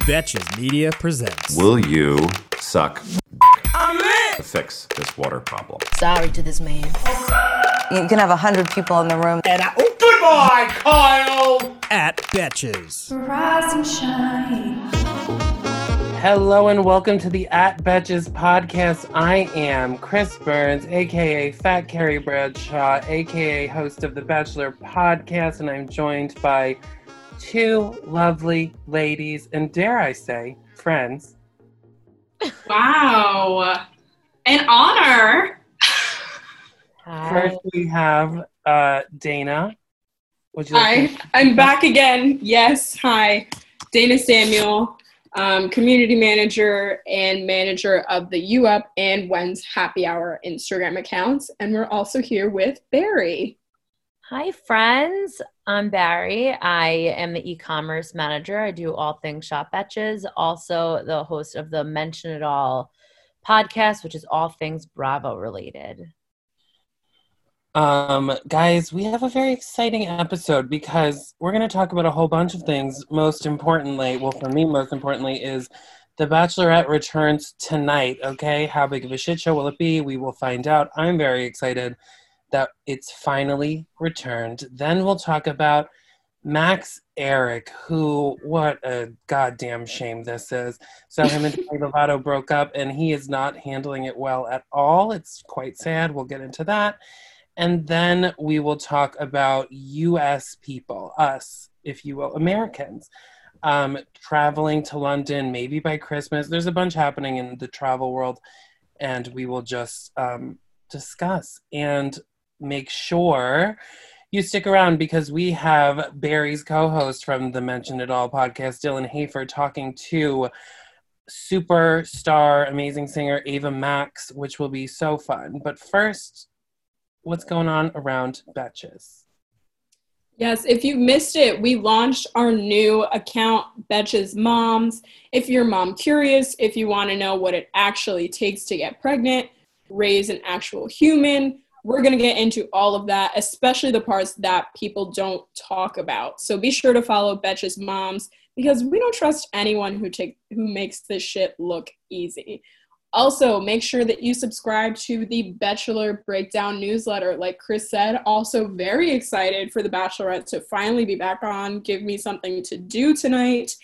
Betches Media presents. Will you suck to fix this water problem? Sorry to this man. You can have a hundred people in the room. And I, oh, Goodbye, Kyle! At Betches. Rise and shine. Hello and welcome to the At Betches podcast. I am Chris Burns, aka Fat Carrie Bradshaw, aka host of the Bachelor podcast, and I'm joined by two lovely ladies, and dare I say, friends. Wow. An honor. First, we have uh, Dana. Would you like Hi. I'm back again. Yes. Hi. Dana Samuel, um, community manager and manager of the U Up and When's Happy Hour Instagram accounts. And we're also here with Barry. Hi, friends. I'm Barry. I am the e commerce manager. I do all things Shop Betches, also the host of the Mention It All podcast, which is all things Bravo related. Um, guys, we have a very exciting episode because we're going to talk about a whole bunch of things. Most importantly, well, for me, most importantly, is The Bachelorette returns tonight. Okay, how big of a shit show will it be? We will find out. I'm very excited that it's finally returned. Then we'll talk about Max Ehrich, who, what a goddamn shame this is. So, him and Demi Lovato broke up, and he is not handling it well at all. It's quite sad. We'll get into that. And then we will talk about US people, us, if you will, Americans, um, traveling to London maybe by Christmas. There's a bunch happening in the travel world, and we will just um, discuss and make sure you stick around because we have Barry's co host from the Mention It All podcast, Dylan Hafer, talking to superstar, amazing singer Ava Max, which will be so fun. But first, what's going on around Betches? Yes, if you missed it, we launched our new account, Betches Moms. If you're mom curious, if you want to know what it actually takes to get pregnant, raise an actual human, we're going to get into all of that, especially the parts that people don't talk about. So be sure to follow Betches Moms because we don't trust anyone who take who makes this shit look easy. Also, make sure that you subscribe to the Bachelor Breakdown newsletter. Like Chris said, also very excited for the Bachelorette to finally be back on. Give me something to do tonight.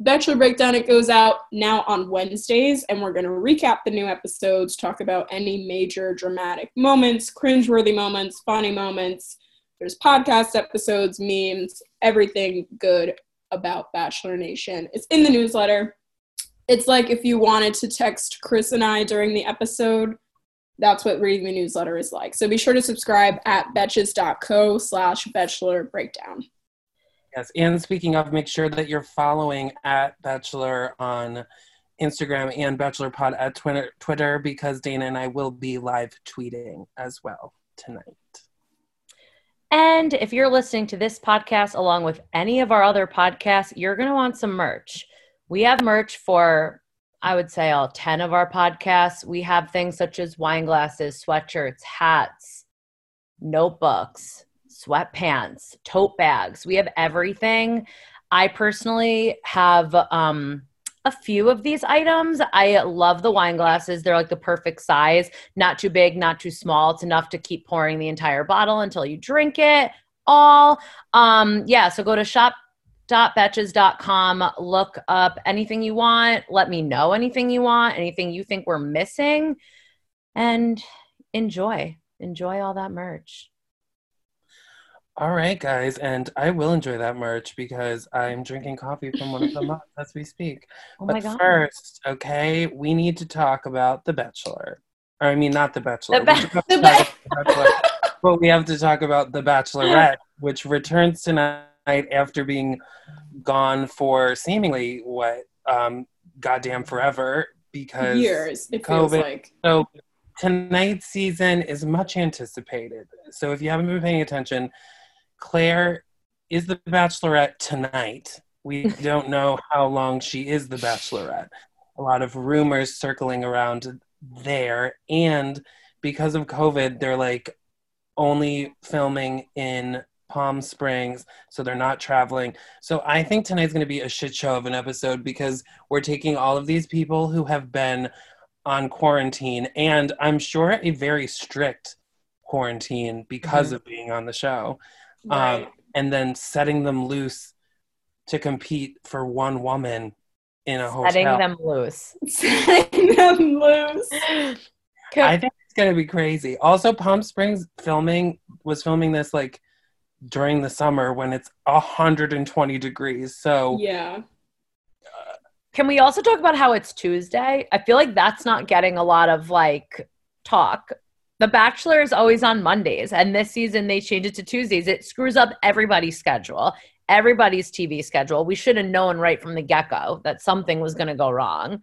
Bachelor Breakdown, it goes out now on Wednesdays, and we're going to recap the new episodes, talk about any major dramatic moments, cringeworthy moments, funny moments. There's podcast episodes, memes, everything good about Bachelor Nation. It's in the newsletter it's like if you wanted to text Chris and I during the episode, that's what reading the newsletter is like. So be sure to subscribe at betches.co slash bachelor breakdown. Yes, and speaking of, make sure that you're following at Bachelor on Instagram and Bachelor Pod at Twitter, Twitter because Dana and I will be live tweeting as well tonight. And if you're listening to this podcast along with any of our other podcasts, you're going to want some merch. We have merch for, I would say, all 10 of our podcasts. We have things such as wine glasses, sweatshirts, hats, notebooks, sweatpants, tote bags. We have everything. I personally have um, a few of these items. I love the wine glasses. They're like the perfect size, not too big, not too small. It's enough to keep pouring the entire bottle until you drink it all. Um, yeah, so go to shop look up anything you want let me know anything you want anything you think we're missing and enjoy enjoy all that merch All right, guys, and I will enjoy that merch because I'm drinking coffee from one of the mugs as we speak. oh but first, okay, we need to talk about The Bachelor. Or, I mean, not The Bachelor. The Ba- We have to The about The Bachelor. but we have to talk about The Bachelorette, which returns tonight after being gone for seemingly what um, goddamn forever because Years, it feels COVID. like. So tonight's season is much anticipated. So if you haven't been paying attention, Clare is the Bachelorette tonight. We don't know how long she is the Bachelorette. A lot of rumors circling around there, and because of COVID, they're like only filming in Palm Springs, so they're not traveling. So I think tonight's going to be a shit show of an episode because we're taking all of these people who have been on quarantine and I'm sure a very strict quarantine because Mhm. of being on the show, Right. um, and then setting them loose to compete for one woman in a Setting hotel. them loose. Setting them loose. I think it's gonna be crazy. Also, Palm Springs filming was filming this like during the summer when it's 120 degrees. So Yeah. Can we also talk about how it's Tuesday? I feel like that's not getting a lot of like talk. The Bachelor is always on Mondays, and this season they changed it to Tuesdays. It screws up everybody's schedule, everybody's TV schedule. We should have known right from the get go that something was going to go wrong.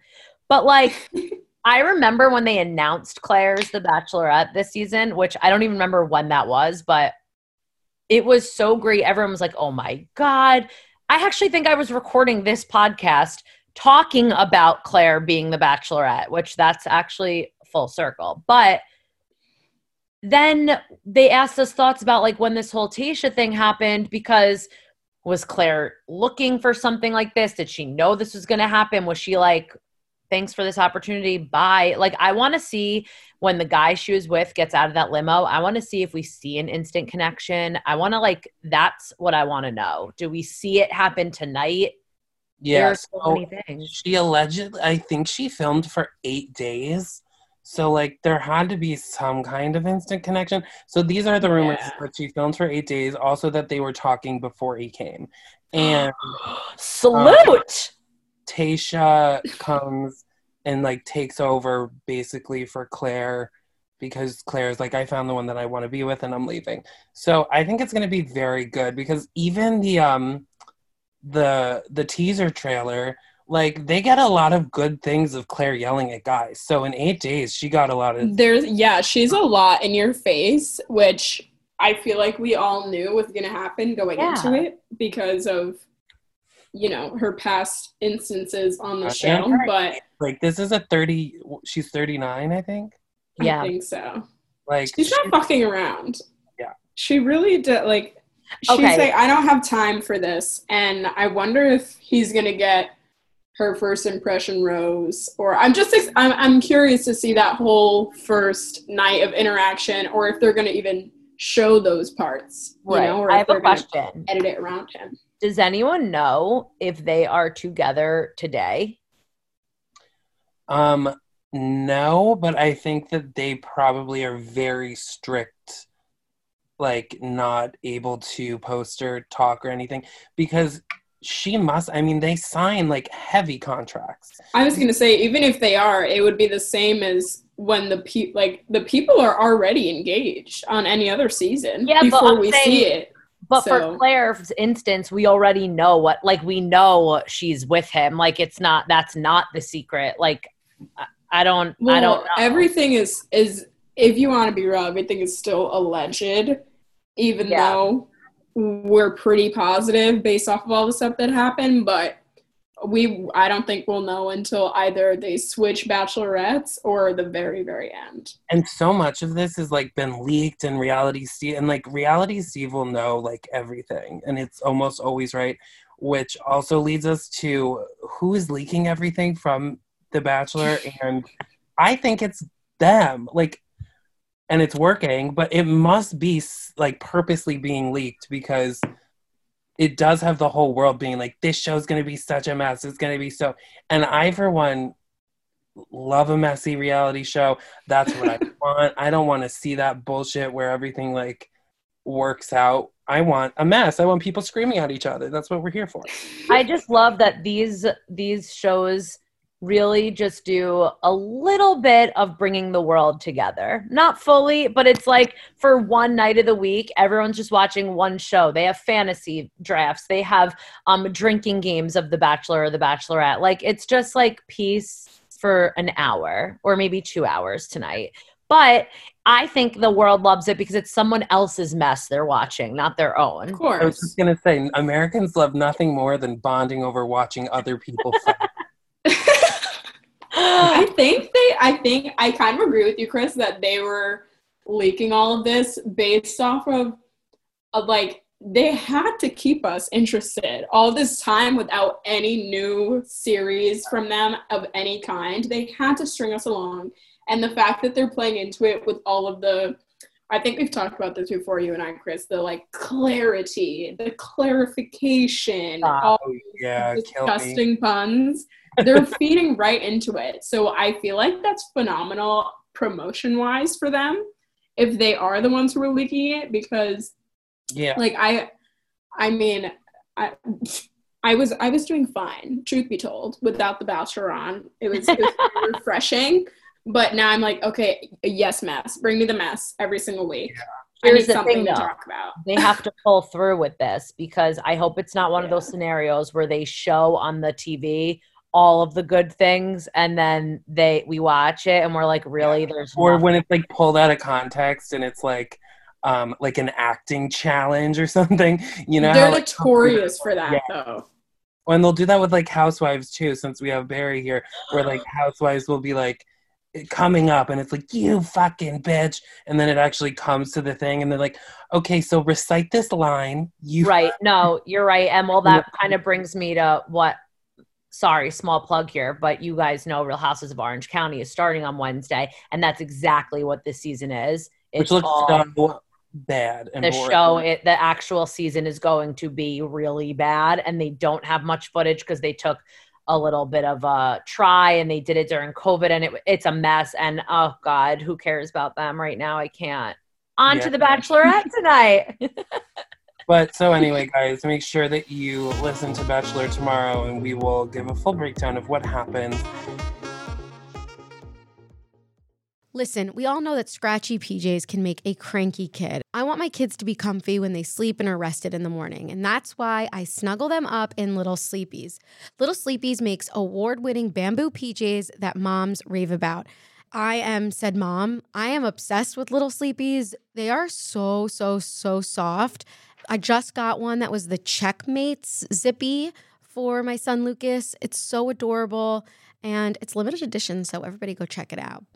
But like, I remember when they announced Clare's The Bachelorette this season, which I don't even remember when that was, but it was so great. Everyone was like, oh my God. I actually think I was recording this podcast talking about Clare being the bachelorette, which that's actually full circle. But then they asked us thoughts about like when this whole Tayshia thing happened because was Clare looking for something like this? Did she know this was going to happen? Was she like, thanks for this opportunity? Bye. Like, I want to see when the guy she was with gets out of that limo. I want to see if we see an instant connection. I want to like, that's what I want to know. Do we see it happen tonight? there yeah, are so so many things. she allegedly, I think she filmed for eight days. So like there had to be some kind of instant connection. So these are the rumors Yeah. that she filmed for eight days. Also that they were talking before he came, and Salute. Tayshia comes and like takes over basically for Clare because Clare's like, I found the one that I want to be with and I'm leaving. So I think it's gonna be very good because even the um the the teaser trailer, like they get a lot of good things of Clare yelling at guys. So in eight days she got a lot of There's yeah, she's a lot in your face, which I feel like we all knew was gonna happen going Yeah. into it because of you know her past instances on the Uh, show. her- But like this is a thirty she's thirty nine, I think. Yeah. I think so. Like She's she- not fucking around. Yeah. She really did like she's Okay. like, I don't have time for this. And I wonder if he's gonna get her first impression rose or I'm just I'm I'm curious to see that whole first night of interaction or if they're gonna even show those parts. You Right. know, or I if have a they're gonna question. edit it around him. Does anyone know if they are together today? Um, no, but I think that they probably are very strict, like not able to post or talk or anything because she must. I mean, they sign like heavy contracts. I was gonna say, even if they are, it would be the same as when the pe- like the people are already engaged on any other season Yeah, before I'm we saying- see it. But So- for Clare's instance, we already know what, like, we know she's with him. Like, it's not, that's not the secret. Like, I, I don't, Well, I don't know. everything is is if you want to be real, everything is still alleged, even Yeah. though we're pretty positive based off of all the stuff that happened. But we, I don't think we'll know until either they switch bachelorettes or the very, very end. And so much of this has like been leaked and reality Steve and like reality Steve will know like everything and it's almost always right, which also leads us to who is leaking everything from The Bachelor and I think it's them. Like and it's working, but it must be like purposely being leaked because it does have the whole world being like this show's going to be such a mess. It's going to be so and I for one love a messy reality show. That's what I want. I don't want to see that bullshit where everything like works out. I want a mess. I want people screaming at each other. That's what we're here for. I just love that these these shows really just do a little bit of bringing the world together. Not fully, but it's like for one night of the week, everyone's just watching one show. They have fantasy drafts. They have um drinking games of The Bachelor or The Bachelorette. Like it's just like peace for an hour or maybe 2 hours tonight. But I think the world loves it because it's someone else's mess they're watching, not their own. Of course. I was just gonna say, Americans love nothing more than bonding over watching other people fight. I think they, I think, I kind of agree with you, Chris, that they were leaking all of this based off of, of like, they had to keep us interested all this time without any new series from them of any kind. They had to string us along. And the fact that they're playing into it with all of the I think we've talked about this before, you and I, Chris. The like clarity, the clarification, ah, all Oh, yeah, kill me. disgusting puns. They're feeding right into it. So I feel like that's phenomenal promotion wise for them if they are the ones who are leaking it because Yeah. like I I mean I I was I was doing fine, truth be told, without the Bachelor on. It was, it was refreshing. But now I'm like, okay, yes, mess. Bring me the mess every single week. I Here's need the something thing, to though. talk about. they have to pull through with this because I hope it's not one of those scenarios where they show on the TV all of the good things and then they we watch it and we're like, really? There's or nothing. when it's like pulled out of context and it's like um like an acting challenge or something you know They're how, like, notorious for that, Yeah. though. and they'll do that with like housewives too since we have barry here where like housewives will be like coming up and it's like you fucking bitch. And then it actually comes to the thing and they're like okay so recite this line you right. No you're right and well that kind of brings me to what sorry small plug here but you guys know real housewives of orange county is starting on wednesday and that's exactly what this season is. Which it's looks all, so bad and the boring. show it the actual season is going to be really bad and they don't have much footage because they took a little bit of a try and they did it during covid and it, it's a mess and oh god who cares about them right now i can't on Yeah. to the bachelorette tonight But so anyway, guys, make sure that you listen to Bachelor tomorrow, and we will give a full breakdown of what happens. Listen, we all know that scratchy PJs can make a cranky kid. I want my kids to be comfy when they sleep and are rested in the morning, and that's why I snuggle them up in Little Sleepies. Little Sleepies makes award winning bamboo PJs that moms rave about. I am said mom. I am obsessed with Little Sleepies. They are so, so, so soft. I just got one that was the Checkmates Zippy for my son Lucas. It's so adorable and it's limited edition, so everybody go check it out.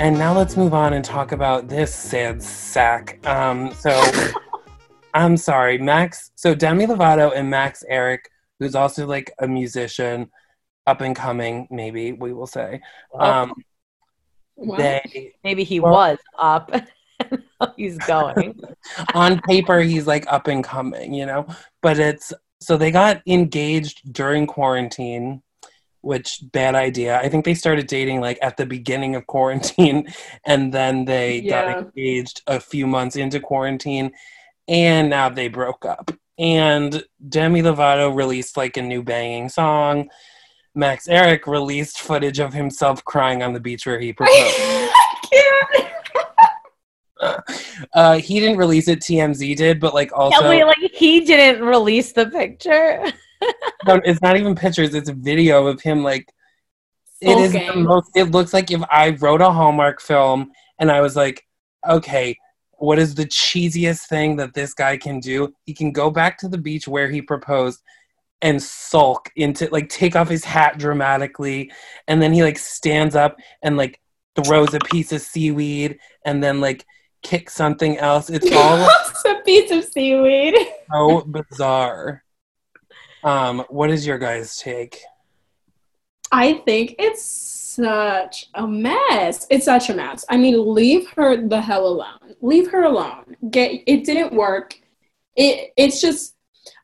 And now let's move on and talk about this sad sack. Um, so I'm sorry, Max. So Demi Lovato and Max Ehrich, who's also like a musician, up and coming, maybe we will say. Um, What? they maybe he Well- was up he's going on paper he's like up and coming, you know. But it's so they got engaged during quarantine, which bad idea. I think they started dating like at the beginning of quarantine, and then they Yeah. got engaged a few months into quarantine, and now they broke up. And Demi Lovato released like a new banging song. Max Ehrich released footage of himself crying on the beach where he proposed. I can't. uh, he didn't release it; TMZ did, but like also. like he didn't release the picture No, it's not even pictures it's a video of him like it is the most it looks like if i wrote a hallmark film and i was like okay what is the cheesiest thing that this guy can do? He can go back to the beach where he proposed and sulk into like take off his hat dramatically and then he like stands up and like throws a piece of seaweed and then like kicks something else. It's all a piece of seaweed. so bizarre um what is your guys take I think it's such a mess. It's such a mess. I mean, leave her the hell alone. Leave her alone. Get it didn't work. It it's just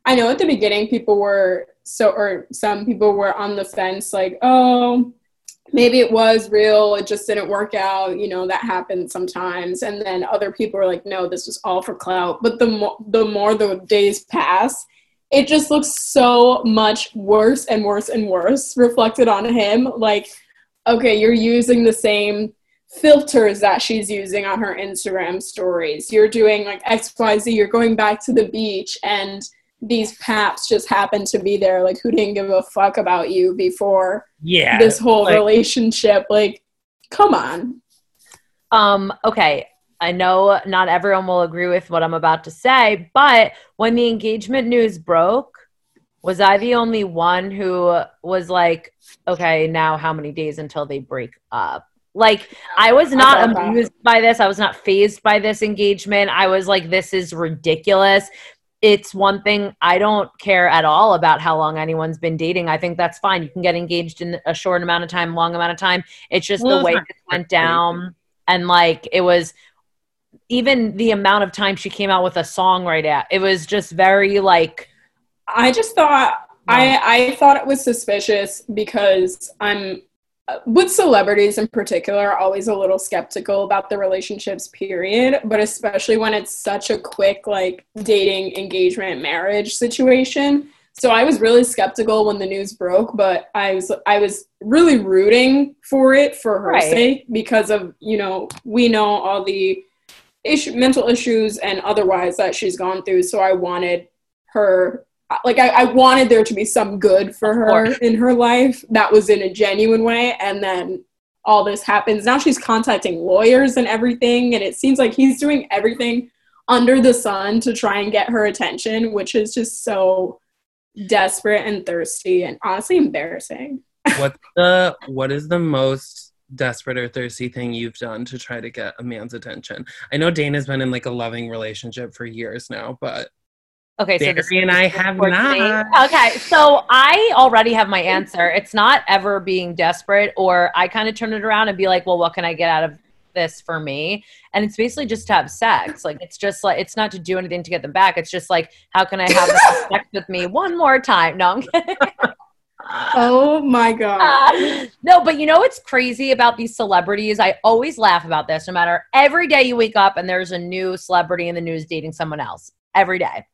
I know at the beginning people were so or some people were on the fence like, "Oh, maybe it was real, it just didn't work out. You know, that happens sometimes. And then other people were like, no, this was all for clout. But the more the more the days pass, it just looks so much worse and worse and worse reflected on him. Like, okay, you're using the same filters that she's using on her Instagram stories. You're doing like XYZ, you're going back to the beach and these paps just happen to be there. Like, who didn't give a fuck about you before Yeah. this whole like- relationship? Like, come on. Um, okay. I know not everyone will agree with what I'm about to say, but when the engagement news broke, was I the only one who was like, okay, now how many days until they break up? Like, I was not that. amused by this. I was not phased by this engagement. I was like, this is ridiculous. It's one thing I don't care at all about how long anyone's been dating. I think that's fine. You can get engaged in a short amount of time, long amount of time. It's just Well, the way it went down and like it was even the amount of time she came out with a song right at it was just very like I just thought I I thought it was suspicious because I'm uh, with celebrities in particular always a little skeptical about the relationships period, but especially when it's such a quick like dating engagement marriage situation. So I was really skeptical when the news broke, but I was I was really rooting for it for her Right. sake because of, you know, we know all the issue mental issues and otherwise that she's gone through. So I wanted her like I, I wanted there to be some good for her in her life. That was in a genuine way. And then all this happens. Now she's contacting lawyers and everything. And it seems like he's doing everything under the sun to try and get her attention which is just so desperate and thirsty and honestly embarrassing. What's the what is the most desperate or thirsty thing you've done to try to get a man's attention? I know Dana's been in like a loving relationship for years now, but okay so Barry this and I have not. okay so i already have my answer. It's not ever being desperate or i kind of turn it around and be like well what can i get out of this for me? And it's basically just to have sex. Like it's just like it's not to do anything to get them back. It's just like how can i have sex with me one more time? No i'm kidding oh my god no, but you know what's crazy about these celebrities? I always laugh about this. No matter every day you wake up and there's a new celebrity in the news dating someone else every day.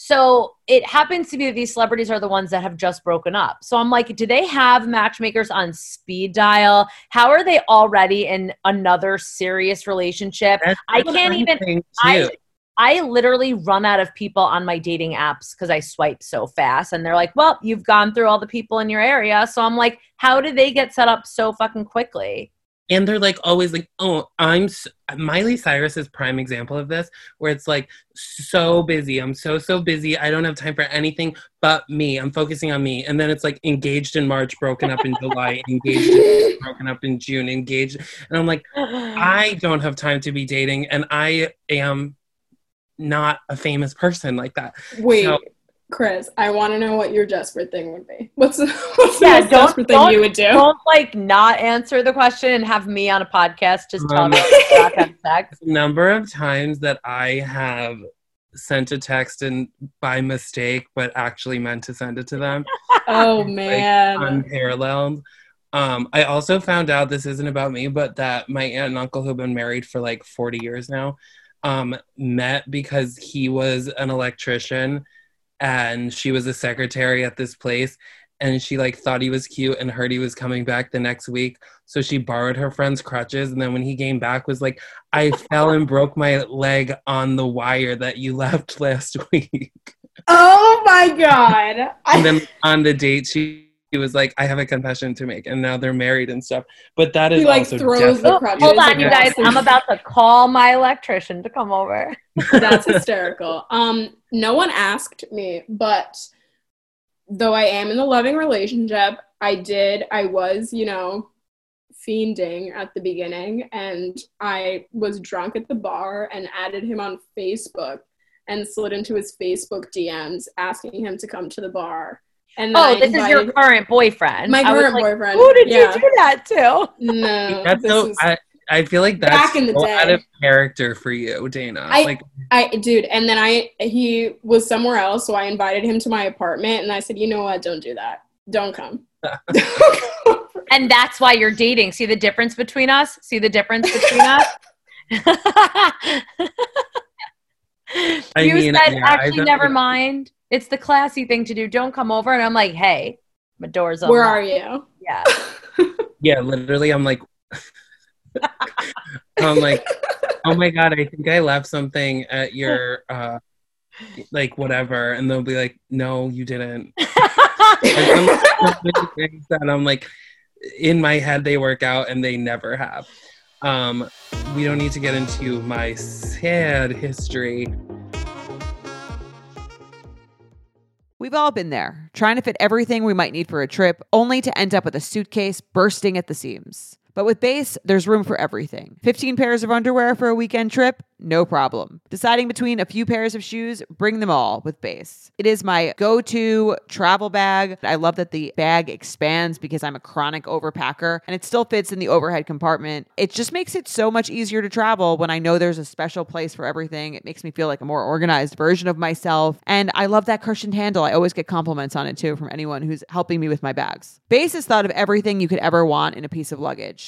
So it happens to be that these celebrities are the ones that have just broken up. So I'm like, do they have matchmakers on speed dial? How are they already in another serious relationship? That's I can't even- I. I literally run out of people on my dating apps because I swipe so fast. And they're like, well, you've gone through all the people in your area. So I'm like, how do they get set up so fucking quickly? and they're like always like oh i'm s- miley cyrus is prime example of this where it's like so busy i'm so so busy i don't have time for anything but me i'm focusing on me and then it's like engaged in march broken up in july engaged in, broken up in june engaged and i'm like i don't have time to be dating and i am not a famous person like that wait So- chris i want to know what your desperate thing would be what's the, what's the Yeah, most desperate thing you would do Don't like not answer the question and have me on a podcast just tell Um, me to not have sex. number of times that I have sent a text and by mistake, but actually meant to send it to them, oh man unparalleled. Um, I also found out this isn't about me, but that my aunt and uncle who've been married for like 40 years now um, met because he was an electrician and she was a secretary at this place. And she like thought he was cute and heard he was coming back the next week. So she borrowed her friend's crutches. And then when he came back, was like, I fell and broke my leg on the wire that you left last week. oh my god and then on the date she, she was like i have a confession to make and now they're married and stuff but that is He, like, also throws the definitely- crutches Hold on, you guys. I'm about to call my electrician to come over. That's hysterical. Um, no one asked me, but though I am in a loving relationship, I did, I was, you know, fiending at the beginning, and I was drunk at the bar and added him on Facebook and slid into his Facebook DMs asking him to come to the bar. And then Oh, I this is your current boyfriend. my I was current like, boyfriend. Who did yeah. you do that to? No, that's this so is- I, I feel like that's Back in the so day. out of character for you dana I- like I dude, and then I he was somewhere else, so I invited him to my apartment, and I said, you know what, don't do that, don't come. and that's why you're dating. See the difference between us? See the difference between us? I you mean, said yeah, actually never mind. It's the classy thing to do. Don't come over. And I'm like, hey, my door's open. Where are you? Yeah. Yeah, literally, I'm like, I'm like, oh my god, I think I left something at your, uh, like whatever, and they'll be like, no, you didn't. And I'm like, so many things that I'm like, in my head they work out, and they never have. Um, we don't need to get into my sad history. We've all been there, trying to fit everything we might need for a trip, only to end up with a suitcase bursting at the seams. But with Béis, there's room for everything. 15 pairs of underwear for a weekend trip? No problem. Deciding between a few pairs of shoes? Bring them all with Béis. It is my go to travel bag. I love that the bag expands because I'm a chronic overpacker and it still fits in the overhead compartment. It just makes it so much easier to travel when I know there's a special place for everything. It makes me feel like a more organized version of myself. And I love that cushioned handle. I always get compliments on it too from anyone who's helping me with my bags. Béis has thought of everything you could ever want in a piece of luggage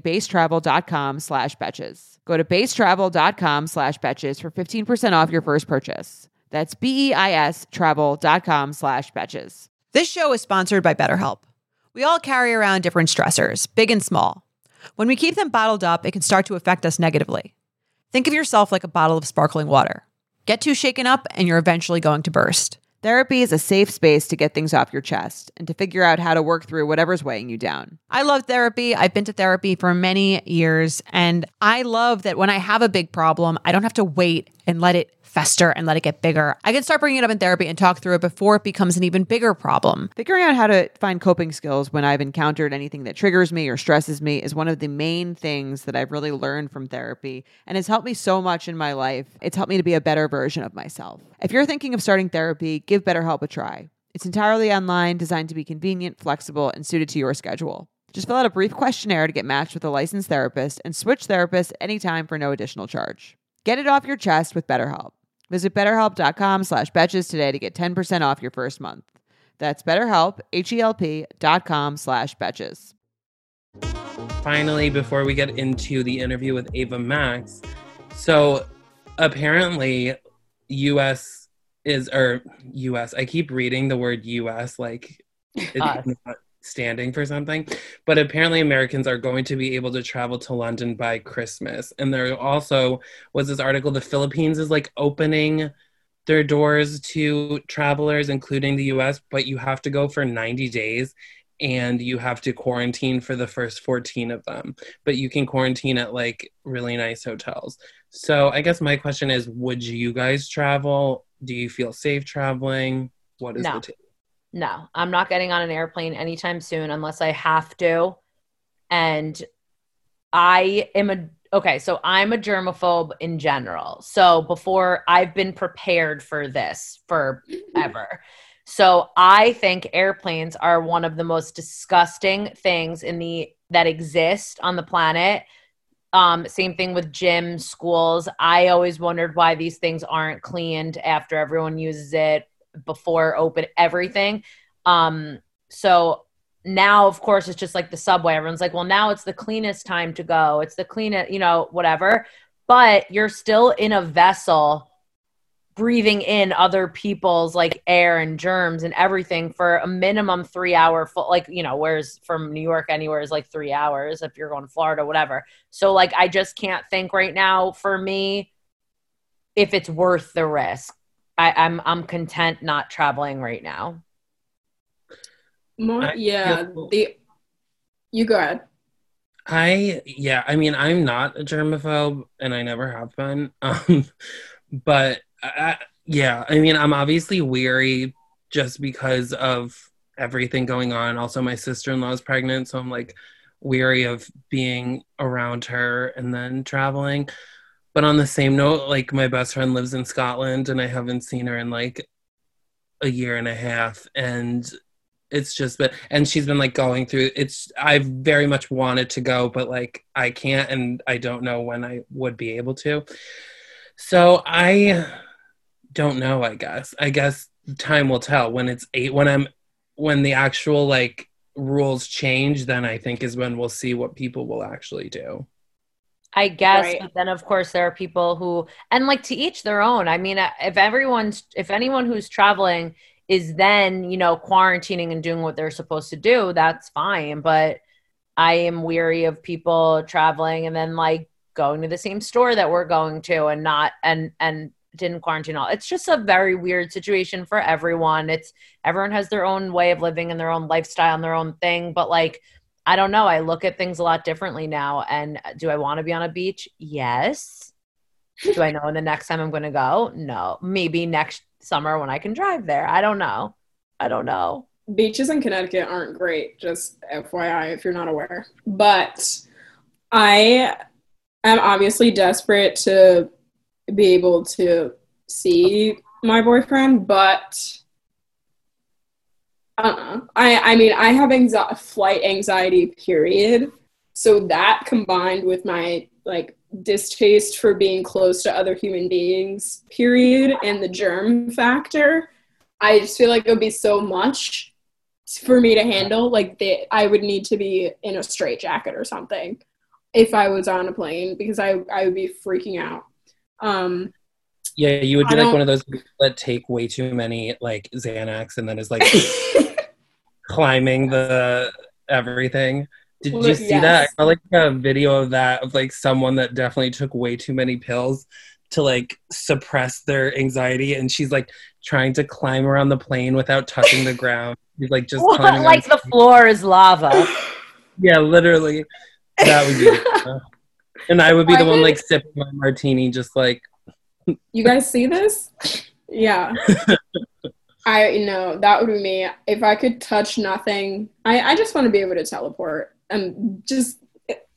beistravel.com slash betches. Go to beistravel.com slash betches for 15% off your first purchase. That's B-E-I-S travel.com slash betches. This show is sponsored by BetterHelp. We all carry around different stressors, big and small. When we keep them bottled up, it can start to affect us negatively. Think of yourself like a bottle of sparkling water. Get too shaken up, and you're eventually going to burst. Therapy is a safe space to get things off your chest and to figure out how to work through whatever's weighing you down. I love therapy. I've been to therapy for many years, and I love that when I have a big problem, I don't have to wait and let it fester and let it get bigger. I can start bringing it up in therapy and talk through it before it becomes an even bigger problem. Figuring out how to find coping skills when I've encountered anything that triggers me or stresses me is one of the main things that I've really learned from therapy and has helped me so much in my life. It's helped me to be a better version of myself. If you're thinking of starting therapy, give BetterHelp a try. It's entirely online, designed to be convenient, flexible, and suited to your schedule. Just fill out a brief questionnaire to get matched with a licensed therapist and switch therapists anytime for no additional charge. Get it off your chest with BetterHelp. Visit betterhelp.com slash betches today to get 10% off your first month. That's betterhelp, H-E-L-P dot com slash betches. finally, before we get into the interview with Ava Max, so apparently, U.S. is or U.S. I keep reading the word U.S. like it's Us. not standing for something, but apparently Americans are going to be able to travel to London by Christmas, and there also was this article: the Philippines is like opening their doors to travelers, including the U.S., but you have to go for 90 days and you have to quarantine for the first 14 of them but you can quarantine at like really nice hotels so i guess my question is would you guys travel do you feel safe traveling what is No. the take No, I'm not getting on an airplane anytime soon unless I have to. And I am a okay, so I'm a germaphobe in general. So before I've been prepared for this forever. So I think airplanes are one of the most disgusting things in the that exist on the planet. Um, same thing with gyms, schools. I always wondered why these things aren't cleaned after everyone uses it before open everything. Um, so now, of course, it's just like the subway. Everyone's like, well, now it's the cleanest time to go. It's the cleanest, you know, whatever. But you're still in a vessel breathing in other people's like air and germs and everything for a minimum three hour full like you know whereas from new york anywhere is like three hours if you're going to florida whatever so like i just can't think right now for me if it's worth the risk I, i'm i'm content not traveling right now More, yeah. The you go ahead. I yeah, I mean I'm not a germaphobe and I never have been. Um but I, yeah, I mean I'm obviously weary just because of everything going on. Also my sister-in-law is pregnant, so I'm like weary of being around her and then traveling. But on the same note, like my best friend lives in Scotland and I haven't seen her in like a year and a half. And it's just been, and she's been like going through it's, I've very much wanted to go, but like I can't and I don't know when I would be able to. So I don't know, I guess. I guess time will tell when it's eight, when I'm, when the actual like rules change, then I think is when we'll see what people will actually do. I guess, Right. but then of course there are people who, and like to each their own. I mean, uh, if everyone's, if anyone who's traveling is then, you know, quarantining and doing what they're supposed to do, that's fine. But I am weary of people traveling and then like going to the same store that we're going to and not, and, and, didn't quarantine all. It's just a very weird situation for everyone. It's everyone has their own way of living and their own lifestyle and their own thing. But like, I don't know. I look at things a lot differently now. And uh, do I want to be on a beach? Yes. do I know when the next time I'm going to go? No. Maybe next summer when I can drive there. I don't know. I don't know. beaches in Connecticut aren't great, just FYI if you're not aware. But I am obviously desperate to be able to see my boyfriend, but uh I I mean I have anxi- flight anxiety period. So that combined with my like distaste for being close to other human beings period and the germ factor, I just feel like it would be so much for me to handle. Like the, I would need to be in a straight jacket or something if I was on a plane because I I would be freaking out. Um, Yeah, you would I be like don't- one of those people that take way too many like Xanax and then is like climbing the everything. Did Well, you see that? I yes. saw like a video of that of like someone that definitely took way too many pills to like suppress their anxiety and she's like trying to climb around the plane without touching the ground. She's like just What? climbing like the floor is lava. Yeah, literally. That would be and I would be I the one did- like sipping my martini just like you guys see this? Yeah. I know that would be me if I could touch nothing. I I just want to be able to teleport and just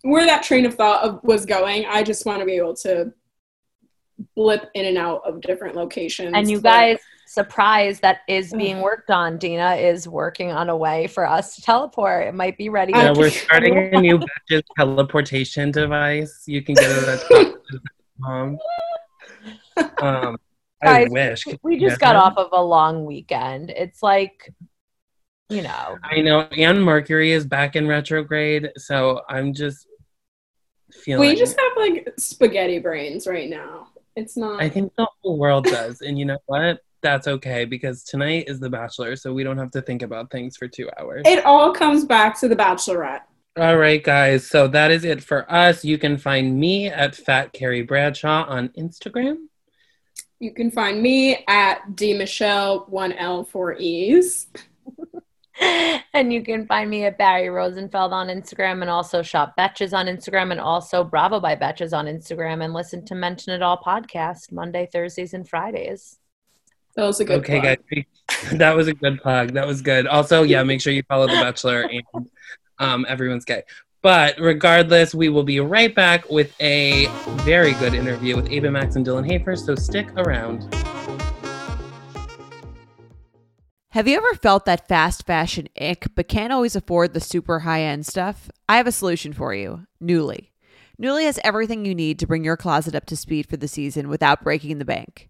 where that train of thought of, was going. I just want to be able to blip in and out of different locations. and you guys, surprise that is being worked on. Dina is working on a way for us to teleport. It might be ready. Yeah, we're starting a new Betches teleportation device. You can get it at um, um I Guys, wish. We just got off of a long weekend. It's like, you know, I know, and Mercury is back in retrograde, so I'm just feeling. we just have like spaghetti brains right now. It's not. I think the whole world does, and you know what? That's okay because tonight is The Bachelor, so we don't have to think about things for two hours. it all comes back to the Bachelorette. All right, guys. So that is it for us. You can find me at Fat Carrie Bradshaw on Instagram. You can find me at D Michelle one L four E's. and you can find me at Barry Rosenfeld on Instagram and also Shop Betches on Instagram and also Bravo by Betches on Instagram and listen to Mention It All podcast Monday, Thursdays, and Fridays. That was a good. okay, plug. guys. That was a good plug. That was good. Also, yeah, make sure you follow The Bachelor and um, Everyone's Gay. But regardless, we will be right back with a very good interview with Ava Max and Dylan Hafer, so stick around. Have you ever felt that fast fashion ick, but can't always afford the super high end stuff? I have a solution for you Nuuly. Nuuly has everything you need to bring your closet up to speed for the season without breaking the bank.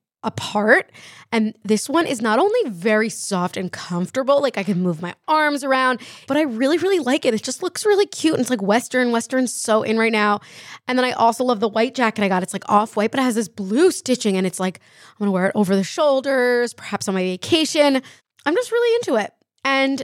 apart. And this one is not only very soft and comfortable, like I can move my arms around, but I really, really like it. It just looks really cute. And it's like Western. Western's so in right now. And then I also love the white jacket I got. It's like off white, but it has this blue stitching. And it's like, I'm gonna wear it over the shoulders, perhaps on my vacation. I'm just really into it. And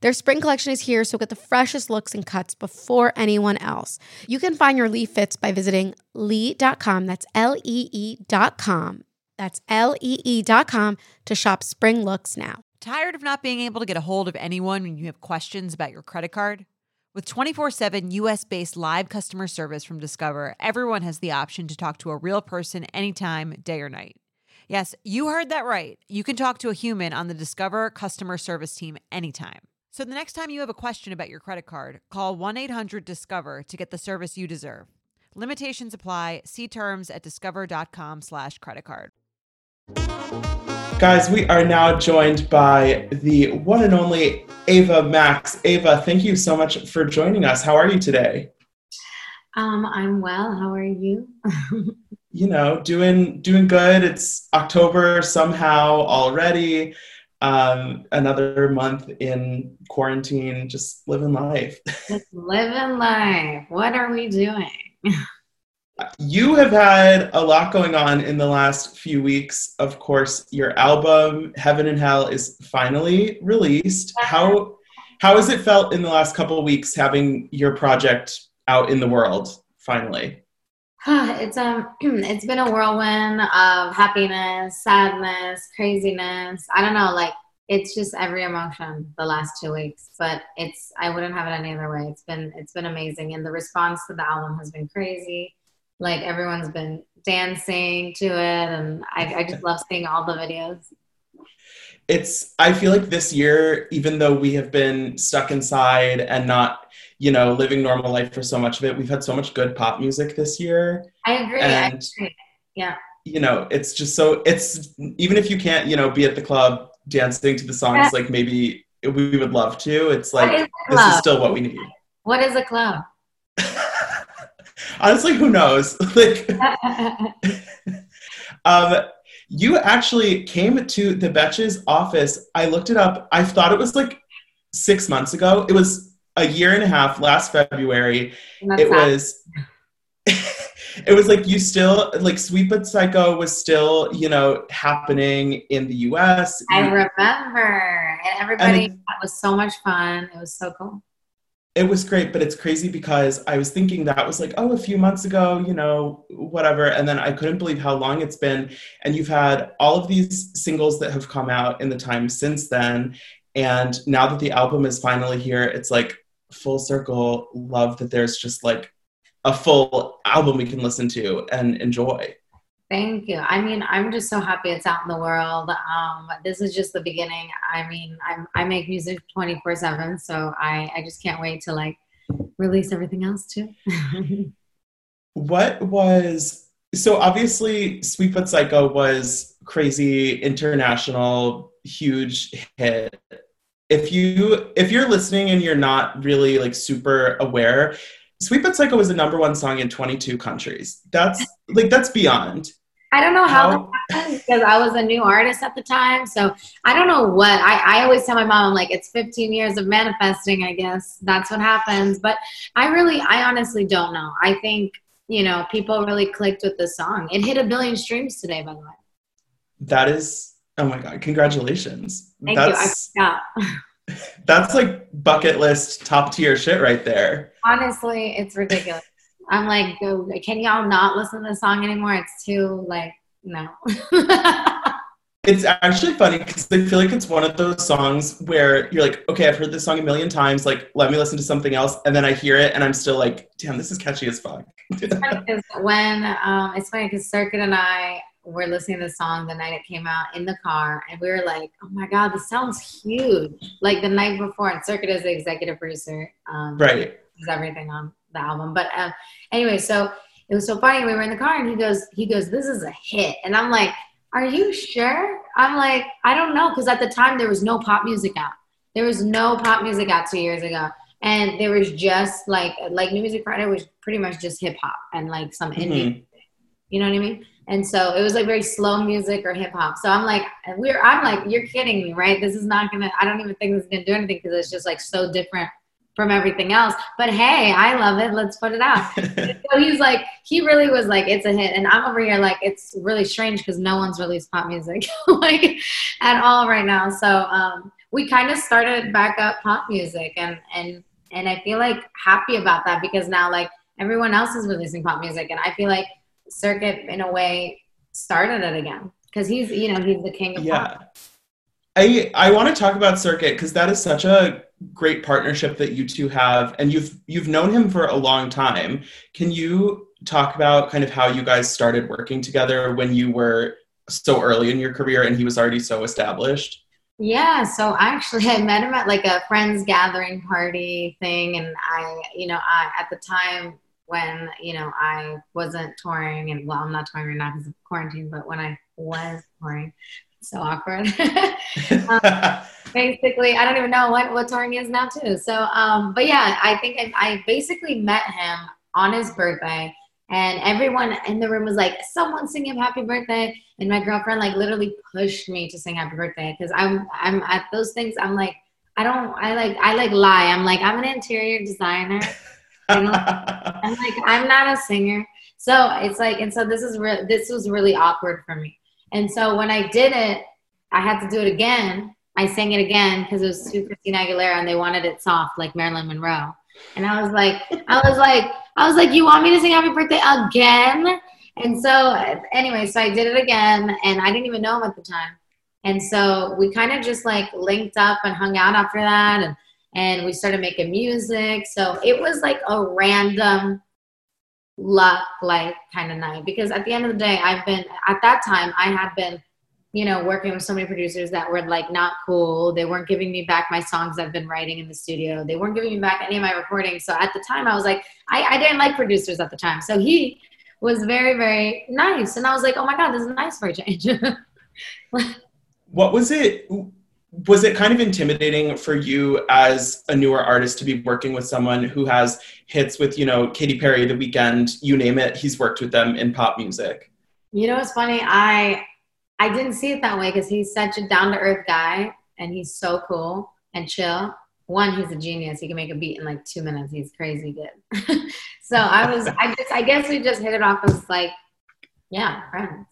Their spring collection is here, so get the freshest looks and cuts before anyone else. You can find your Lee fits by visiting lee.com. That's L E E.com. That's L E E.com to shop spring looks now. Tired of not being able to get a hold of anyone when you have questions about your credit card? With 24 7 US based live customer service from Discover, everyone has the option to talk to a real person anytime, day or night. Yes, you heard that right. You can talk to a human on the Discover customer service team anytime. So the next time you have a question about your credit card, call 1 800 Discover to get the service you deserve. Limitations apply. See terms at discover.com/slash credit card. Guys, we are now joined by the one and only Ava Max. Ava, thank you so much for joining us. How are you today? Um, I'm well. How are you? you know, doing doing good. It's October somehow already. Um, another month in quarantine, just living life. just living life. What are we doing? you have had a lot going on in the last few weeks. Of course, your album Heaven and Hell is finally released. How how has it felt in the last couple of weeks having your project out in the world finally? it's um it's been a whirlwind of happiness, sadness, craziness. I don't know, like it's just every emotion the last two weeks. But it's I wouldn't have it any other way. It's been it's been amazing. And the response to the album has been crazy like everyone's been dancing to it and I, I just love seeing all the videos it's i feel like this year even though we have been stuck inside and not you know living normal life for so much of it we've had so much good pop music this year i agree, and, I agree. yeah you know it's just so it's even if you can't you know be at the club dancing to the songs yeah. like maybe we would love to it's like is this is still what we need what is a club honestly, who knows? like, um, you actually came to the Betches office. I looked it up. I thought it was like six months ago. It was a year and a half. Last February, it was. it was like you still like Sweet But Psycho was still you know happening in the U.S. I remember, and everybody and, was so much fun. It was so cool it was great, but it's crazy because I was thinking that was like, oh, a few months ago, you know, whatever. And then I couldn't believe how long it's been. And you've had all of these singles that have come out in the time since then. And now that the album is finally here, it's like full circle love that there's just like a full album we can listen to and enjoy. Thank you. I mean, I'm just so happy it's out in the world. Um, this is just the beginning. I mean, I'm, I make music 24 seven, so I, I just can't wait to like release everything else too. what was, so obviously Sweet But Psycho was crazy, international, huge hit. If you, if you're listening and you're not really like super aware, Sweet But Psycho was the number one song in 22 countries. That's like that's beyond. I don't know how, how that happened because I was a new artist at the time. So I don't know what I, I always tell my mom, I'm like, it's 15 years of manifesting, I guess. That's what happens. But I really, I honestly don't know. I think, you know, people really clicked with the song. It hit a billion streams today, by the way. That is, oh my God, congratulations. Thank that's, you. I forgot. That's like bucket list top tier shit right there. Honestly, it's ridiculous. I'm like, go, can y'all not listen to the song anymore? It's too like, no. It's actually funny because I feel like it's one of those songs where you're like, okay, I've heard this song a million times. Like, let me listen to something else, and then I hear it, and I'm still like, damn, this is catchy as fuck. it's funny because when um, it's funny because Cirkut and I were listening to the song the night it came out in the car, and we were like, oh my god, this sounds huge. Like the night before, and Cirkut is the executive producer. Um, right. Does everything on the album, but um, anyway, so it was so funny. We were in the car, and he goes, he goes, this is a hit, and I'm like are you sure? I'm like, I don't know. Because at the time, there was no pop music out. There was no pop music out two years ago. And there was just like, like New Music Friday was pretty much just hip hop and like some indie. Mhm. You know what I mean? And so it was like very slow music or hip hop. So I'm like, we're, I'm like, you're kidding me, right? This is not gonna. I don't even think this is gonna do anything because it's just like so different from everything else. But hey, I love it. Let's put it out. so he's like, he really was like, it's a hit. And I'm over here like, it's really strange because no one's released pop music like at all right now. So um, we kind of started back up pop music, and and and I feel like happy about that because now like everyone else is releasing pop music, and I feel like Cirkut in a way started it again because he's you know he's the king of Yeah. pop. I I want to talk about Cirkut because that is such a great partnership that you two have, and you've you've known him for a long time. Can you talk about kind of how you guys started working together when you were so early in your career and he was already so established? Yeah, so actually I met him at like a friends gathering party thing and I, you know, I at the time when, you know, I wasn't touring and well, I'm not touring right now because of quarantine, but when I was touring, so awkward. um, basically, I don't even know what, what touring is now too. So, um, but yeah, I think I, I basically met him on his birthday and everyone in the room was like, someone sing him happy birthday. And my girlfriend like literally pushed me to sing happy birthday because I'm I'm at those things. I'm like, I don't I like I like lie. I'm like, I'm an interior designer. I'm like, I'm not a singer. So it's like, and so this is re- this was really awkward for me. And so when I did it, I had to do it again. I sang it again because it was to Christina Aguilera and they wanted it soft like Marilyn Monroe. And I was like, I was like, I was like, you want me to sing happy birthday again? And so anyway, so I did it again and I didn't even know him at the time. And so we kind of just like linked up and hung out after that and and we started making music. So it was like a random luck like kind of night because at the end of the day I've been at that time I had been you know working with so many producers that were like not cool. They weren't giving me back my songs I've been writing in the studio. They weren't giving me back any of my recordings. So at the time I was like I, I didn't like producers at the time. So he was very very nice. And I was like oh my god this is nice for a change. What was it? Was it kind of intimidating for you as a newer artist to be working with someone who has hits with, you know, Katy Perry, The Weeknd, you name it, he's worked with them in pop music? You know it's funny? I I didn't see it that way because he's such a down to earth guy and he's so cool and chill. One, he's a genius. He can make a beat in like two minutes. He's crazy good. so I was, I just, I guess we just hit it off as like, yeah, friends.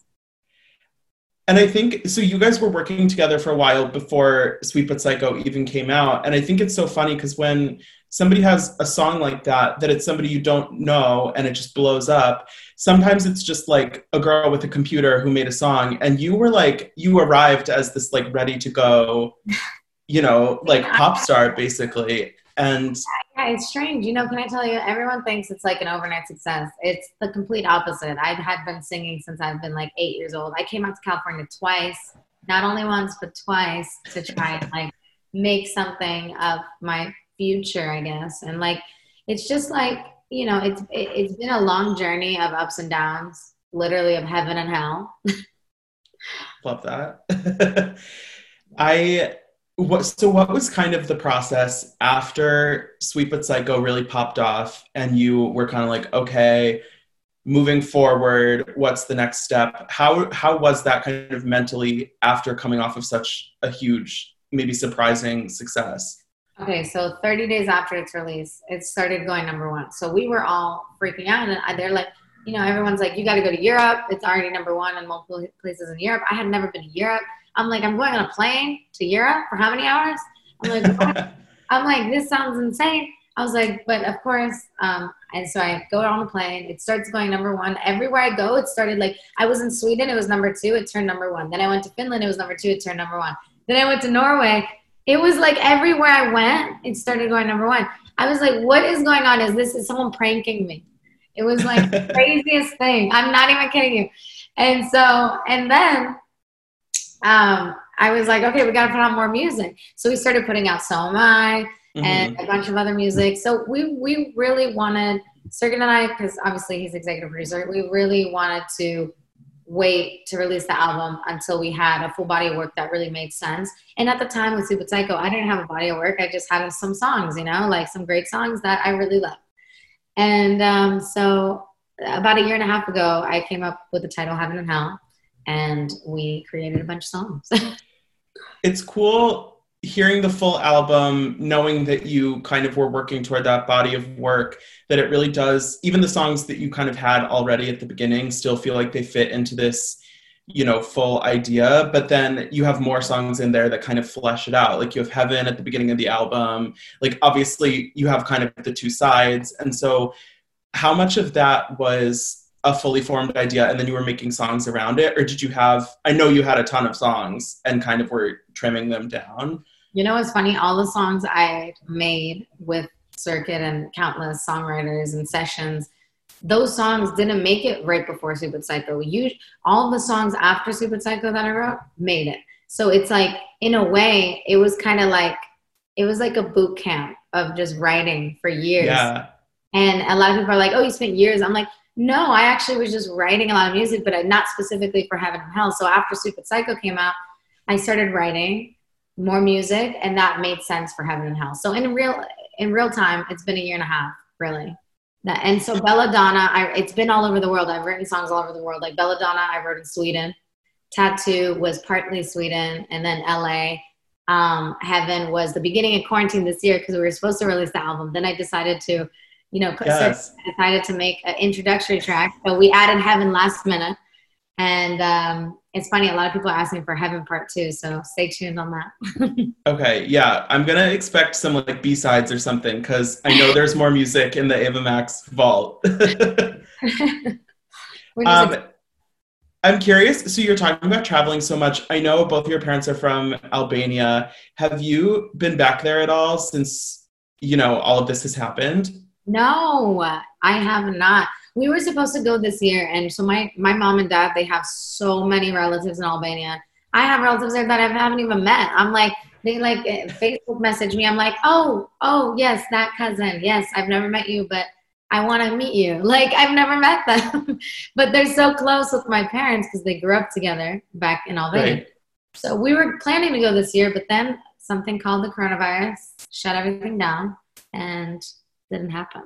And I think so. You guys were working together for a while before Sweet But Psycho even came out. And I think it's so funny because when somebody has a song like that, that it's somebody you don't know and it just blows up. Sometimes it's just like a girl with a computer who made a song, and you were like, you arrived as this like ready to go, you know, like pop star basically. And Yeah, it's strange. You know, can I tell you, everyone thinks it's like an overnight success. It's the complete opposite. I had been singing since I've been like eight years old. I came out to California twice, not only once, but twice to try and like make something of my future, I guess. And like, it's just like, you know, it's, it, it's been a long journey of ups and downs, literally of heaven and hell. Love that. I what so what was kind of the process after Sweet But Psycho really popped off and you were kind of like, okay, moving forward, what's the next step? How how was that kind of mentally after coming off of such a huge, maybe surprising success? Okay, so 30 days after its release, it started going number one. So we were all freaking out, and they're like, you know, everyone's like, you got to go to Europe. It's already number one in multiple places in Europe. I had never been to Europe. I'm like, I'm going on a plane to Europe for how many hours? I'm like. I'm like, this sounds insane. I was like, but of course. Um, and so I go on the plane. It starts going number one. Everywhere I go, it started like, I was in Sweden, it was number two, it turned number one. Then I went to Finland, it was number two, it turned number one. Then I went to Norway. It was like everywhere I went, it started going number one. I was like, what is going on? Is this is someone pranking me? It was like the craziest thing. I'm not even kidding you. And so, and then um, I was like, okay, we got to put out more music. So we started putting out So Am I and a bunch of other music. So we we really wanted Sergen and I, because obviously he's executive producer. We really wanted to wait to release the album until we had a full body of work that really made sense. And at the time with Sweet But Psycho, I didn't have a body of work. I just had some songs, you know, like some great songs that I really love. And um, so about a year and a half ago, I came up with the title Heaven and Hell, and we created a bunch of songs. it's cool hearing the full album, knowing that you kind of were working toward that body of work, that it really does, even the songs that you kind of had already at the beginning still feel like they fit into this, you know, full idea. But then you have more songs in there that kind of flesh it out. Like you have Heaven at the beginning of the album. Like obviously you have kind of the two sides. And so how much of that was a fully formed idea and then you were making songs around it or did you have i know you had a ton of songs and kind of were trimming them down you know it's funny? All the songs I made with Cirkut and countless songwriters and sessions, those songs didn't make it right before Sweet But Psycho. You, all the songs after Sweet But Psycho that I wrote made it. So it's like, in a way, it was kind of like, it was like a boot camp of just writing for years. Yeah. And a lot of people are like, oh, you spent years. I'm like, no, I actually was just writing a lot of music, but not specifically for Heaven and Hell. So after Sweet But Psycho came out, I started writing more music, and that made sense for Heaven and Hell. So in real in real time, it's been a year and a half, really. And so Belladonna, I, it's been all over the world. I've written songs all over the world. Like Belladonna, I wrote in Sweden. Tattoo was partly Sweden, and then LA. Um, Heaven was the beginning of quarantine this year because we were supposed to release the album. Then I decided to, you know, yes. decided to make an introductory track. So we added Heaven last minute, and um, it's funny, a lot of people are asking for Heaven Part Two, so stay tuned on that. okay, yeah, I'm gonna expect some like B sides or something because I know there's more music in the Ava Max vault. um, I'm curious. So you're talking about traveling so much. I know both your parents are from Albania. Have you been back there at all since you know all of this has happened? No, I have not. We were supposed to go this year and so my my mom and dad they have so many relatives in albania. I have relatives there that i haven't even met. I'm like they like eh, facebook message me. I'm like oh oh yes that cousin. Yes i've never met you but i want to meet you. Like i've never met them. But they're so close with my parents because they grew up together back in albania. Right. so we were planning to go this year but then something called the coronavirus shut everything down and didn't happen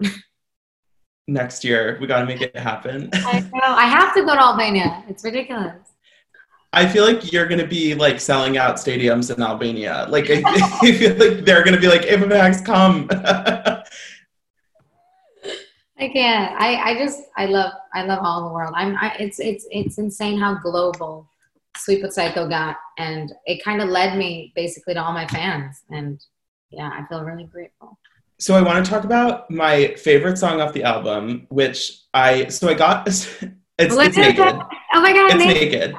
next year. We got to make it happen. I know. I have to go to Albania. It's ridiculous. I feel like you're going to be like selling out stadiums in Albania. Like I, feel like they're going to be like, Max, come. I can't. I, I just I love I love all the world. I'm I, it's it's it's insane how global Sweet But Psycho got, and it kind of led me basically to all my fans. And yeah, I feel really grateful so I want to talk about my favorite song off the album, which I so I got it's, it's naked. Oh my god, it's naked. naked.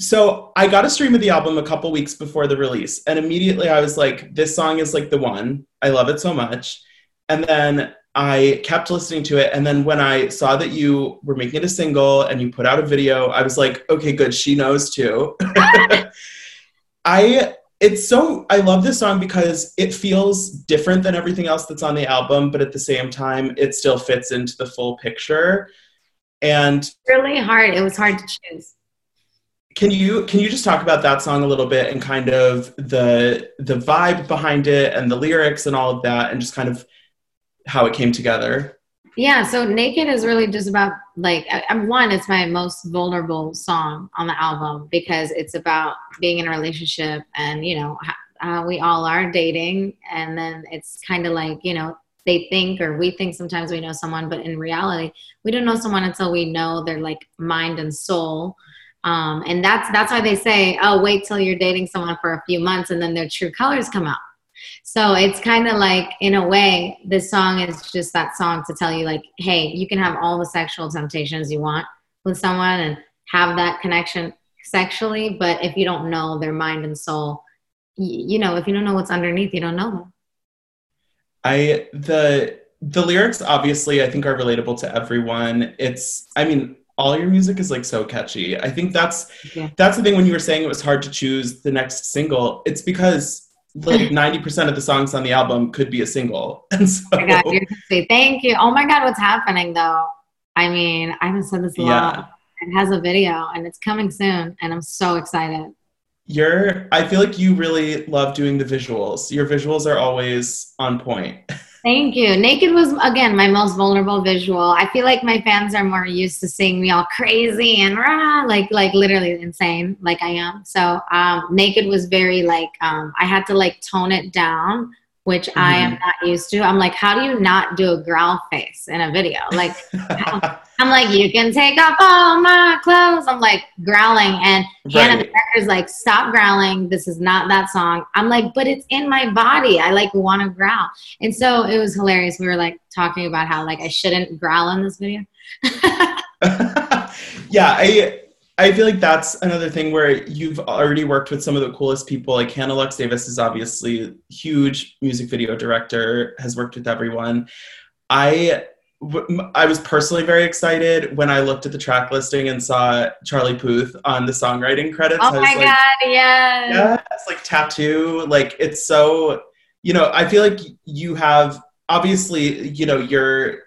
So I got a stream of the album a couple weeks before the release, and immediately I was like, "This song is like the one. I love it so much." And then I kept listening to it, and then when I saw that you were making it a single and you put out a video, I was like, "Okay, good. She knows too." I it's so I love this song because it feels different than everything else that's on the album, but at the same time, it still fits into the full picture. And really hard. It was hard to choose. Can you can you just talk about that song a little bit and kind of the the vibe behind it and the lyrics and all of that and just kind of how it came together? Yeah, so Naked is really just about like I'm one, it's my most vulnerable song on the album because it's about being in a relationship and you know how, we all are dating and then it's kind of like, you know, they think or we think sometimes we know someone, but in reality, we don't know someone until we know their like mind and soul. Um, and that's that's why they say, oh, wait till you're dating someone for a few months and then their true colors come out. So it's kind of like, in a way, this song is just that song to tell you, like, hey, you can have all the sexual temptations you want with someone and have that connection sexually, but if you don't know their mind and soul, you know, if you don't know what's underneath, you don't know them. I the the lyrics obviously I think are relatable to everyone. It's I mean all your music is like so catchy. I think that's Yeah. that's the thing when you were saying it was hard to choose the next single. It's because like 90% of the songs on the album could be a single. And so Oh my God, you're so. Thank you. Oh my God, what's happening though? I mean, I haven't said this a lot. Yeah. It has a video and it's coming soon, and I'm so excited. you're I feel like you really love doing the visuals. Your visuals are always on point. Thank you. Naked was again my most vulnerable visual. I feel like my fans are more used to seeing me all crazy and rah, like like literally insane, like I am. So um, naked was very like um, I had to like tone it down, which I am mm-hmm. not used to. I'm like, how do you not do a growl face in a video? Like I'm like, you can take off all my clothes. I'm like growling, and Hannah the director's like, stop growling. This is not that song. I'm like, but it's in my body. I like want to growl, and so it was hilarious. We were like talking about how like I shouldn't growl in this video. yeah, I I feel like that's another thing where you've already worked with some of the coolest people. Like Hannah Lux Davis is obviously a huge music video director, has worked with everyone. I I was personally very excited when I looked at the track listing and saw Charlie Puth on the songwriting credits. Oh my like, god, yes. yeah, it's like tattoo. Like it's so, you know, I feel like you have obviously, you know, you're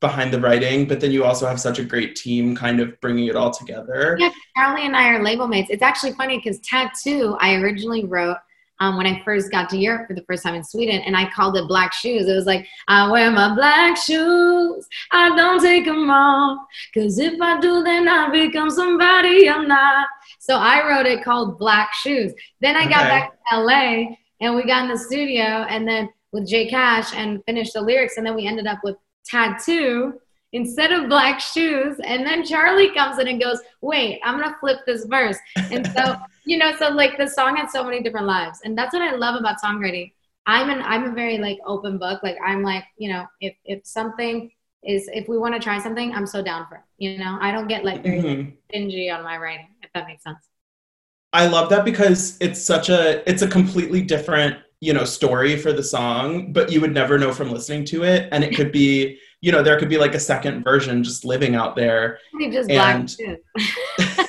behind the writing, but then you also have such a great team kind of bringing it all together. Yeah, Charlie and I are label mates. It's actually funny because Tattoo, I originally wrote um, when I first got to Europe for the first time in Sweden, and I called it Black Shoes. It was like, I wear my black shoes, I don't take them off, because if I do, then I become somebody I'm not. So I wrote it called Black Shoes. Then I got Okay. back to LA, and we got in the studio, and then with Jay Cash and finished the lyrics, and then we ended up with Tattoo instead of black shoes. And then Charlie comes in and goes, Wait, I'm gonna flip this verse. And so, you know, so like the song had so many different lives. And that's what I love about songwriting. I'm an I'm a very like open book. Like I'm like, you know, if if something is if we want to try something, I'm so down for it. You know, I don't get like very Mhm. stingy on my writing, if that makes sense. I love that because it's such a it's a completely different, you know, story for the song, but you would never know from listening to it. And it could be, you know, there could be like a second version just living out there. Maybe just black And-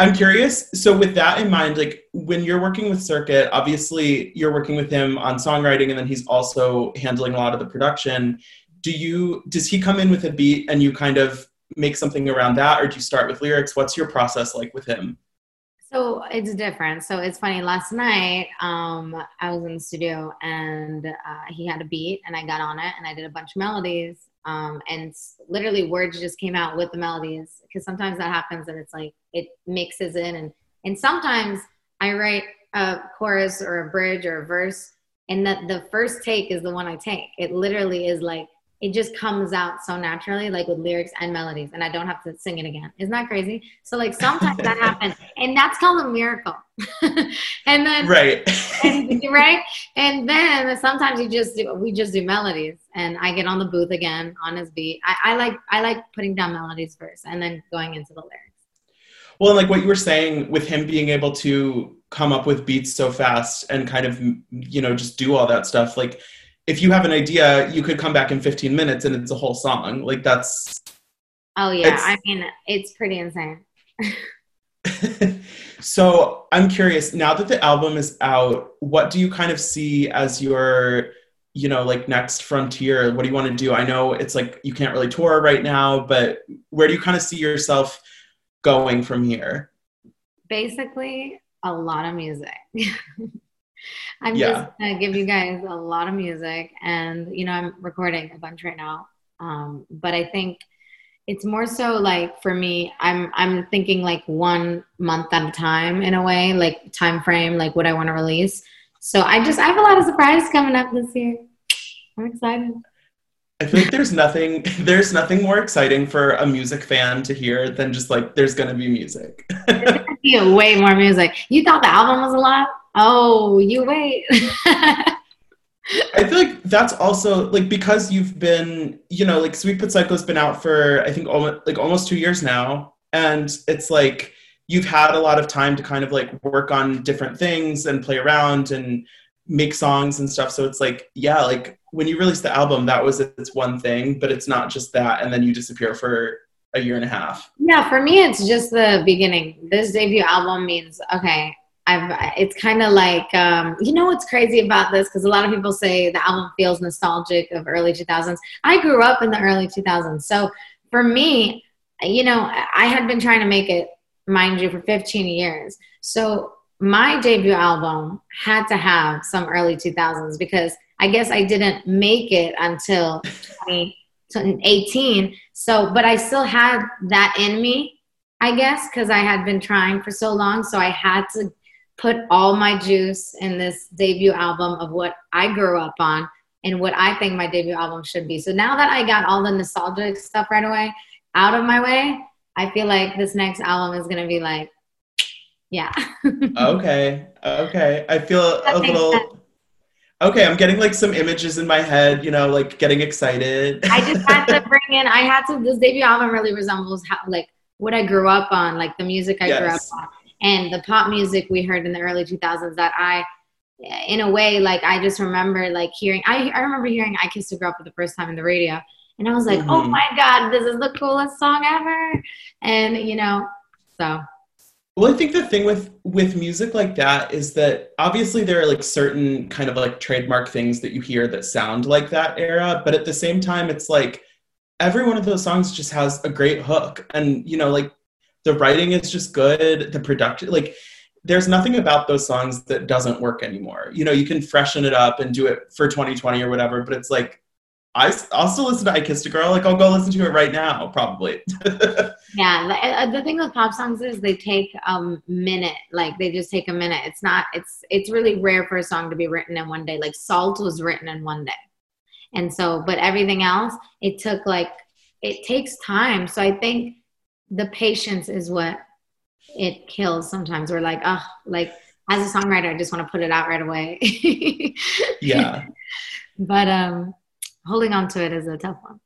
I'm curious. So, with that in mind, like when you're working with Cirkut, obviously you're working with him on songwriting, and then he's also handling a lot of the production. Do you does he come in with a beat and you kind of make something around that, or do you start with lyrics? What's your process like with him? So it's different. So it's funny. Last night, um, I was in the studio and uh, he had a beat, and I got on it and I did a bunch of melodies. Um, and literally, words just came out with the melodies because sometimes that happens, and it's like it mixes in, and and sometimes I write a chorus or a bridge or a verse, and that the first take is the one I take. It literally is like it just comes out so naturally, like with lyrics and melodies, and I don't have to sing it again. Isn't that crazy? So like sometimes that happens, and that's called a miracle. and then Right. and, right, and then sometimes you just do we just do melodies, and I get on the booth again on his beat. I, I like I like putting down melodies first, and then going into the lyrics. Well, and like what you were saying with him being able to come up with beats so fast and kind of, you know, just do all that stuff. Like, if you have an idea, you could come back in 15 minutes and it's a whole song. Like, that's Oh yeah, I mean it's pretty insane. so. I'm curious now that the album is out, what do you kind of see as your, you know, like next frontier? What do you want to do? I know it's like you can't really tour right now, but where do you kind of see yourself going from here? basically a lot of music. I'm Yeah. just gonna give you guys a lot of music, and you know I'm recording a bunch right now. Um, but I think it's more so like for me, I'm I'm thinking like one month at a time in a way, like time frame, like what I want to release. So I just I have a lot of surprises coming up this year. I'm excited. I like there's nothing there's nothing more exciting for a music fan to hear than just like there's gonna be music. Yeah, way more music. You thought the album was a lot? Oh, you wait. I feel like that's also like because you've been, you know, like Sweet But Psycho's been out for I think almost like almost two years now, and it's like you've had a lot of time to kind of like work on different things and play around and make songs and stuff. So it's like, yeah, like when you release the album, that was its one thing, but it's not just that, and then you disappear for a year and a half. Yeah, for me, it's just the beginning. This debut album means okay. I've. It's kind of like um, you know what's crazy about this because a lot of people say the album feels nostalgic of early 2000s. I grew up in the early 2000s, so for me, you know, I had been trying to make it, mind you, for 15 years. So my debut album had to have some early 2000s because I guess I didn't make it until 2018. So, but I still had that in me, I guess, because I had been trying for so long. So I had to put all my juice in this debut album of what I grew up on and what I think my debut album should be. So now that I got all the nostalgic stuff right away out of my way, I feel like this next album is going to be like, yeah. okay. Okay. I feel a little. Okay, I'm getting like some images in my head, you know, like getting excited. I just had to bring in, I had to, this debut album really resembles how, like, what I grew up on, like the music I grew up on, and the pop music we heard in the early 2000s that I, in a way, like, I just remember, like, hearing, I, I remember hearing I Kissed a Girl for the first time in the radio. And I was like, oh Mhm. my God, this is the coolest song ever. And, you know, so. Well, I think the thing with with music like that is that obviously there are like certain kind of like trademark things that you hear that sound like that era, but at the same time it's like every one of those songs just has a great hook and you know like the writing is just good, the production like there's nothing about those songs that doesn't work anymore. You know, you can freshen it up and do it for 2020 or whatever, but it's like I, I'll still listen to I Kissed a Girl. Like, I'll go listen to it right now, probably. Yeah, the, uh, the thing with pop songs is they take a minute. Like they just take a minute. It's not. It's it's really rare for a song to be written in one day. Like Salt was written in one day, and so but everything else it took like it takes time. So I think the patience is what it kills. Sometimes we're like, oh, like as a songwriter, I just want to put it out right away. yeah. but um, holding on to it is a tough one.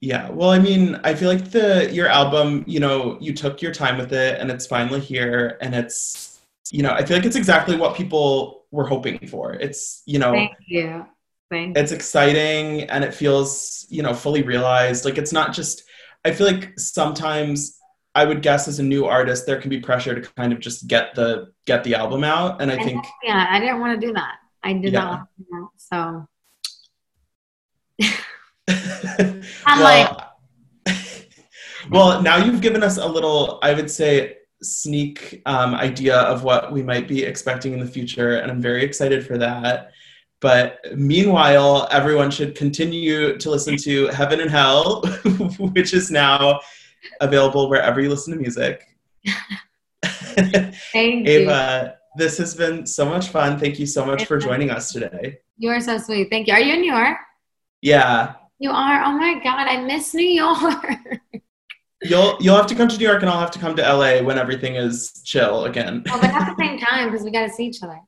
Yeah, well, I mean, I feel like the your album, you know, you took your time with it, and it's finally here, and it's, you know, I feel like it's exactly what people were hoping for. It's, you know, Thank you. Thank you. it's exciting, and it feels, you know, fully realized. Like it's not just. I feel like sometimes I would guess as a new artist, there can be pressure to kind of just get the get the album out, and I think yeah, I didn't want to do that. I did Yeah. not want to do that. So I'm well, well, now you've given us a little, I would say, sneak um, idea of what we might be expecting in the future, and I'm very excited for that. But meanwhile, everyone should continue to listen to Heaven and Hell, which is now available wherever you listen to music. thank you. Ava, this has been so much fun. Thank you so much for joining us today. You are so sweet. Thank you. Are you in New York? Yeah, You are. Oh my God, I miss New York. you'll you'll have to come to New York, and I'll have to come to LA when everything is chill again. oh, but at the same time, because we got to see each other.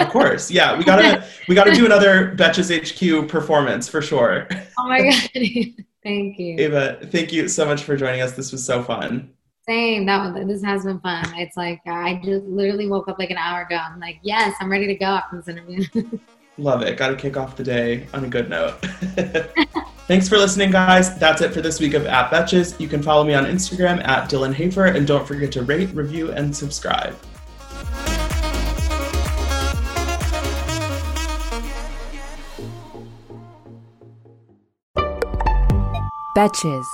of course, yeah, we gotta we gotta do another Betches HQ performance for sure. Oh my God. thank you. Ava, thank you so much for joining us. This was so fun. Same. That was, this has been fun. It's like I just literally woke up like an hour ago. I'm like, yes, I'm ready to go after this interview. Love it. Got to kick off the day on a good note. Thanks for listening, guys. That's it for this week of At Betches. You can follow me on Instagram at Dylan Hafer, and don't forget to rate, review, and subscribe. Betches.